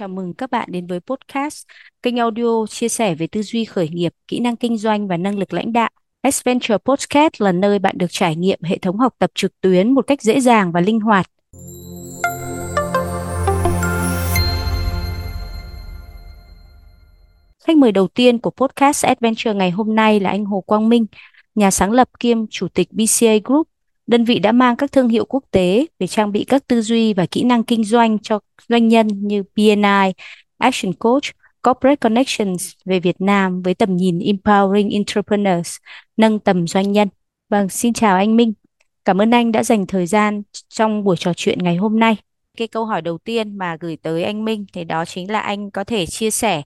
Chào mừng các bạn đến với podcast, kênh audio chia sẻ về tư duy khởi nghiệp, kỹ năng kinh doanh và năng lực lãnh đạo. Adventure Podcast là nơi bạn được trải nghiệm hệ thống học tập trực tuyến một cách dễ dàng và linh hoạt. Khách mời đầu tiên của podcast Adventure ngày hôm nay là anh Hồ Quang Minh, nhà sáng lập kiêm chủ tịch BCA Group, Đơn vị đã mang các thương hiệu quốc tế để trang bị các tư duy và kỹ năng kinh doanh cho doanh nhân như BNI, Action Coach, Corporate Connections về Việt Nam với tầm nhìn Empowering Entrepreneurs, nâng tầm doanh nhân. Vâng, xin chào anh Minh. Cảm ơn anh đã dành thời gian trong buổi trò chuyện ngày hôm nay. Cái câu hỏi đầu tiên mà gửi tới anh Minh thì đó chính là anh có thể chia sẻ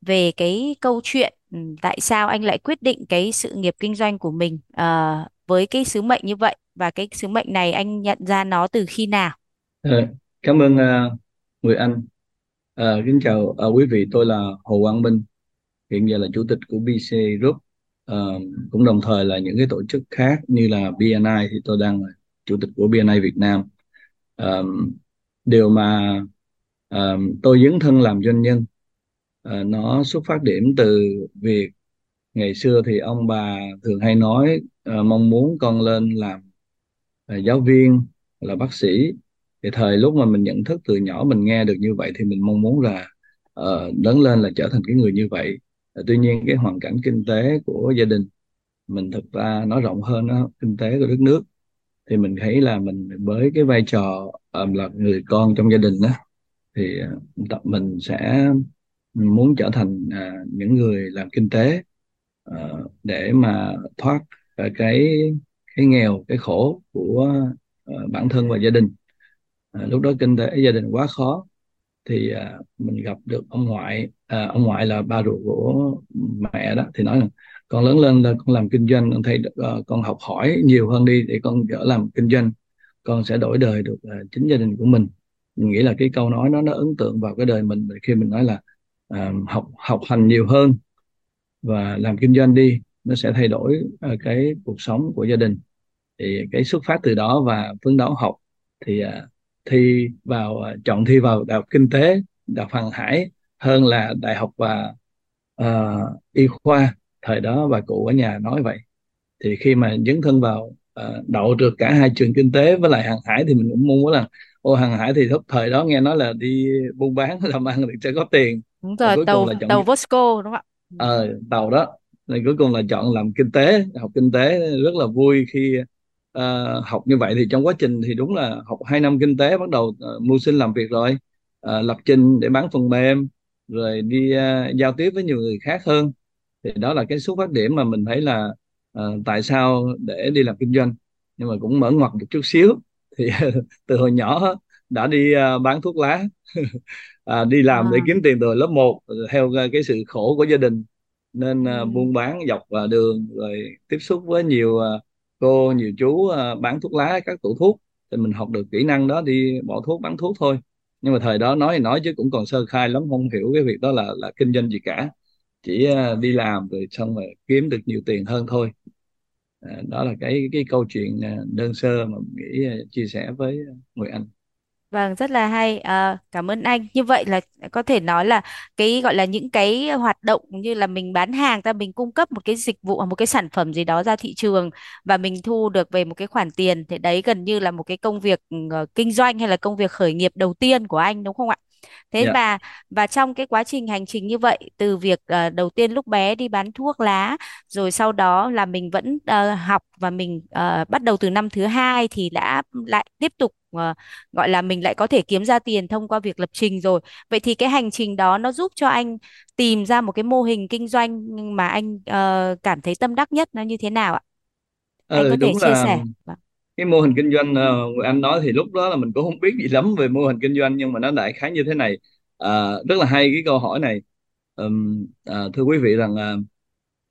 về cái câu chuyện ừ, tại sao anh lại quyết định cái sự nghiệp kinh doanh của mình uh, với cái sứ mệnh như vậy và cái sứ mệnh này anh nhận ra nó từ khi nào? Ừ, cảm ơn ờ, uh, người Anh. Uh, kính chào uh, quý vị, tôi là Hồ Quang Minh, hiện giờ là chủ tịch của BC Group. uh, cũng đồng thời là những cái tổ chức khác như là BNI thì tôi đang là chủ tịch của BNI Việt Nam. Uh, điều mà uh, tôi dấn thân làm doanh nhân à, nó xuất phát điểm từ việc ngày xưa thì ông bà thường hay nói à, mong muốn con lên làm là giáo viên là bác sĩ. Thì thời lúc mà mình nhận thức từ nhỏ mình nghe được như vậy thì mình mong muốn là uh, lớn lên là trở thành cái người như vậy. Uh, tuy nhiên cái hoàn cảnh kinh tế của gia đình mình thực ra nói rộng hơn đó, kinh tế của đất nước. Thì mình thấy là mình với cái vai trò um, là người con trong gia đình đó thì uh, mình sẽ muốn trở thành à, những người làm kinh tế à, để mà thoát à, cái cái nghèo cái khổ của à, bản thân và gia đình. À, lúc đó kinh tế gia đình quá khó thì à, mình gặp được ông ngoại à, ông ngoại là ba ruột của mẹ đó thì nói là con lớn lên là con làm kinh doanh con thấy uh, con học hỏi nhiều hơn đi để con trở làm kinh doanh con sẽ đổi đời được uh, chính gia đình của mình. Mình nghĩ là cái câu nói nó nó ấn tượng vào cái đời mình khi mình nói là uh, học học hành nhiều hơn và làm kinh doanh đi nó sẽ thay đổi uh, cái cuộc sống của gia đình. Thì cái xuất phát từ đó và phấn đấu học thì uh, thi vào uh, chọn thi vào đại học kinh tế đại học hàng hải hơn là đại học và uh, y khoa thời đó bà cụ ở nhà nói vậy. Thì khi mà dấn thân vào uh, đậu được cả hai trường kinh tế với lại hàng hải thì mình cũng mong muốn là ô hàng hải thì lúc thời đó nghe nói là đi buôn bán làm ăn thì sẽ có tiền. Đúng rồi cuối tàu chọn tàu Vosco đúng không ạ? Ờ tàu đó. Nên cuối cùng là chọn làm kinh tế học kinh tế rất là vui khi uh, học như vậy. Thì trong quá trình thì đúng là học 2 năm kinh tế bắt đầu uh, mưu sinh làm việc rồi. Uh, lập trình để bán phần mềm rồi đi uh, giao tiếp với nhiều người khác hơn. Thì đó là cái xuất phát điểm mà mình thấy là uh, tại sao để đi làm kinh doanh. Nhưng mà cũng mở ngoặt một chút xíu thì từ hồi nhỏ đã đi uh, bán thuốc lá à, đi làm à. để kiếm tiền từ lớp 1 theo cái sự khổ của gia đình. Nên uh, ừ. buôn bán dọc uh, đường rồi tiếp xúc với nhiều uh, cô nhiều chú uh, bán thuốc lá các tủ thuốc. Thì mình học được kỹ năng đó đi bỏ thuốc bán thuốc thôi. Nhưng mà thời đó nói thì nói chứ cũng còn sơ khai lắm không hiểu cái việc đó là là kinh doanh gì cả. Chỉ uh, đi làm rồi xong rồi kiếm được nhiều tiền hơn thôi. à, À, đó là cái cái câu chuyện à, đơn sơ mà mình nghĩ à, chia sẻ với người anh Vâng, rất là hay. À, cảm ơn anh. Như vậy là có thể nói là cái gọi là những cái hoạt động như là mình bán hàng ta mình cung cấp một cái dịch vụ hoặc một cái sản phẩm gì đó ra thị trường và mình thu được về một cái khoản tiền thì đấy gần như là một cái công việc uh, kinh doanh hay là công việc khởi nghiệp đầu tiên của anh đúng không ạ? Thế dạ và và trong cái quá trình hành trình như vậy từ việc ờ, đầu tiên lúc bé đi bán thuốc lá rồi sau đó là mình vẫn ờ, học và mình ờ, bắt đầu từ năm thứ hai thì đã lại tiếp tục ờ, gọi là mình lại có thể kiếm ra tiền thông qua việc lập trình rồi. Vậy thì cái hành trình đó nó giúp cho anh tìm ra một cái mô hình kinh doanh mà anh ờ, cảm thấy tâm đắc nhất nó như thế nào ạ? Anh ừ có thể đúng chia là sẻ. Cái mô hình kinh doanh uh, anh nói thì lúc đó là mình cũng không biết gì lắm về mô hình kinh doanh nhưng mà nó đại khái như thế này. À, rất là hay cái câu hỏi này. Um, à, thưa quý vị rằng uh,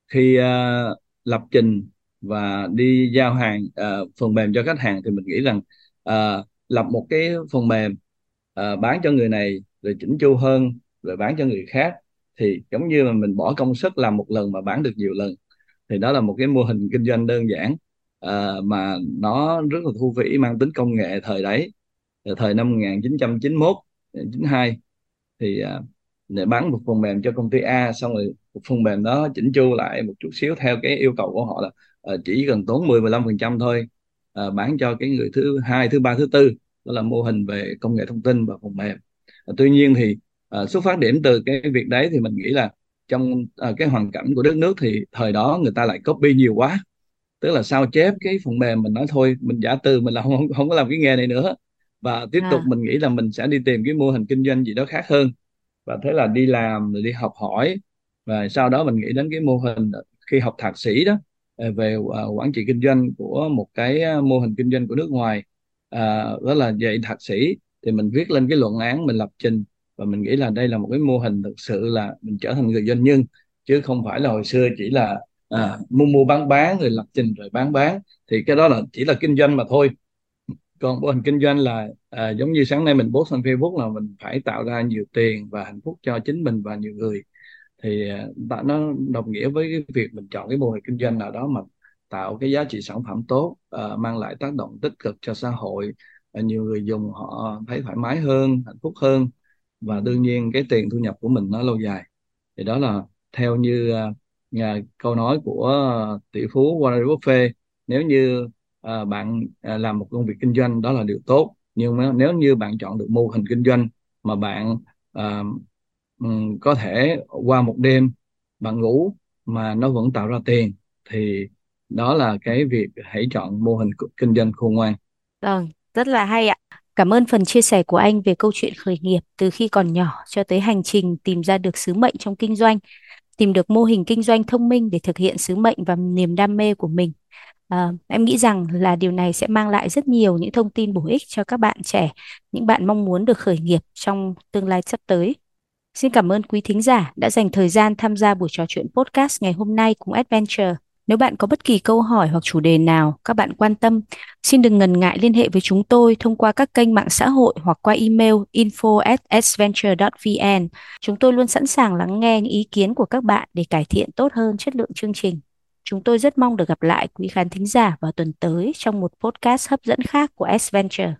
khi uh, lập trình và đi giao hàng uh, phần mềm cho khách hàng thì mình nghĩ rằng uh, lập một cái phần mềm uh, bán cho người này rồi chỉnh chu hơn rồi bán cho người khác thì giống như là mình bỏ công sức làm một lần mà bán được nhiều lần thì đó là một cái mô hình kinh doanh đơn giản. Ờ, mà nó rất là thú vị mang tính công nghệ thời đấy ờ, thời năm 1991 92 ờ, thì uh, để bán một phần mềm cho công ty A xong rồi một phần mềm đó chỉnh chu lại một chút xíu theo cái yêu cầu của họ là uh, chỉ cần tốn 10-15% thôi uh, bán cho cái người thứ hai thứ ba thứ tư. Đó là mô hình về công nghệ thông tin và phần mềm. Uh, tuy nhiên thì uh, xuất phát điểm từ cái việc đấy thì mình nghĩ là trong uh, cái hoàn cảnh của đất nước thì thời đó người ta lại copy nhiều quá tức là sao chép cái phần mềm mình nói thôi mình giả từ mình là không không có làm cái nghề này nữa. Và tiếp tục À, mình nghĩ là mình sẽ đi tìm cái mô hình kinh doanh gì đó khác hơn. Và thế là đi làm rồi đi học hỏi. Và sau đó mình nghĩ đến cái mô hình khi học thạc sĩ đó ờ, về ờ, quản trị kinh doanh của một cái ờ, mô hình kinh doanh của nước ngoài à, đó là dạy thạc sĩ thì mình viết lên cái luận án mình lập trình. Và mình nghĩ là đây là một cái mô hình thực sự là mình trở thành người doanh nhân chứ không phải là hồi xưa chỉ là à, mua mua bán bán rồi lập trình rồi bán bán. Thì cái đó là chỉ là kinh doanh mà thôi. Còn mô hình kinh doanh là à, giống như sáng nay mình post trên Facebook là mình phải tạo ra nhiều tiền và hạnh phúc cho chính mình và nhiều người. Thì à, nó đồng nghĩa với cái việc mình chọn cái mô hình kinh doanh nào đó mà tạo cái giá trị sản phẩm tốt à, mang lại tác động tích cực cho xã hội. À, nhiều người dùng họ thấy thoải mái hơn hạnh phúc hơn. Và đương nhiên cái tiền thu nhập của mình nó lâu dài. Thì đó là theo như à, à, nhà, câu nói của ờ, tỷ phú Warren Buffett nếu như à, bạn à, làm một công việc kinh doanh đó là điều tốt. Nhưng mà nếu như bạn chọn được mô hình kinh doanh mà bạn à, có thể qua một đêm bạn ngủ mà nó vẫn tạo ra tiền thì đó là cái việc hãy chọn mô hình kinh doanh khôn ngoan. Vâng, rất là hay ạ. Cảm ơn phần chia sẻ của anh về câu chuyện khởi nghiệp từ khi còn nhỏ cho tới hành trình tìm ra được sứ mệnh trong kinh doanh, tìm được mô hình kinh doanh thông minh để thực hiện sứ mệnh và niềm đam mê của mình. À, em nghĩ rằng là điều này sẽ mang lại rất nhiều những thông tin bổ ích cho các bạn trẻ, những bạn mong muốn được khởi nghiệp trong tương lai sắp tới. Xin cảm ơn quý thính giả đã dành thời gian tham gia buổi trò chuyện podcast ngày hôm nay cùng Adventure. Nếu bạn có bất kỳ câu hỏi hoặc chủ đề nào các bạn quan tâm, xin đừng ngần ngại liên hệ với chúng tôi thông qua các kênh mạng xã hội hoặc qua email info@ssventure.vn. Chúng tôi luôn sẵn sàng lắng nghe những ý kiến của các bạn để cải thiện tốt hơn chất lượng chương trình. Chúng tôi rất mong được gặp lại quý khán thính giả vào tuần tới trong một podcast hấp dẫn khác của Adventure.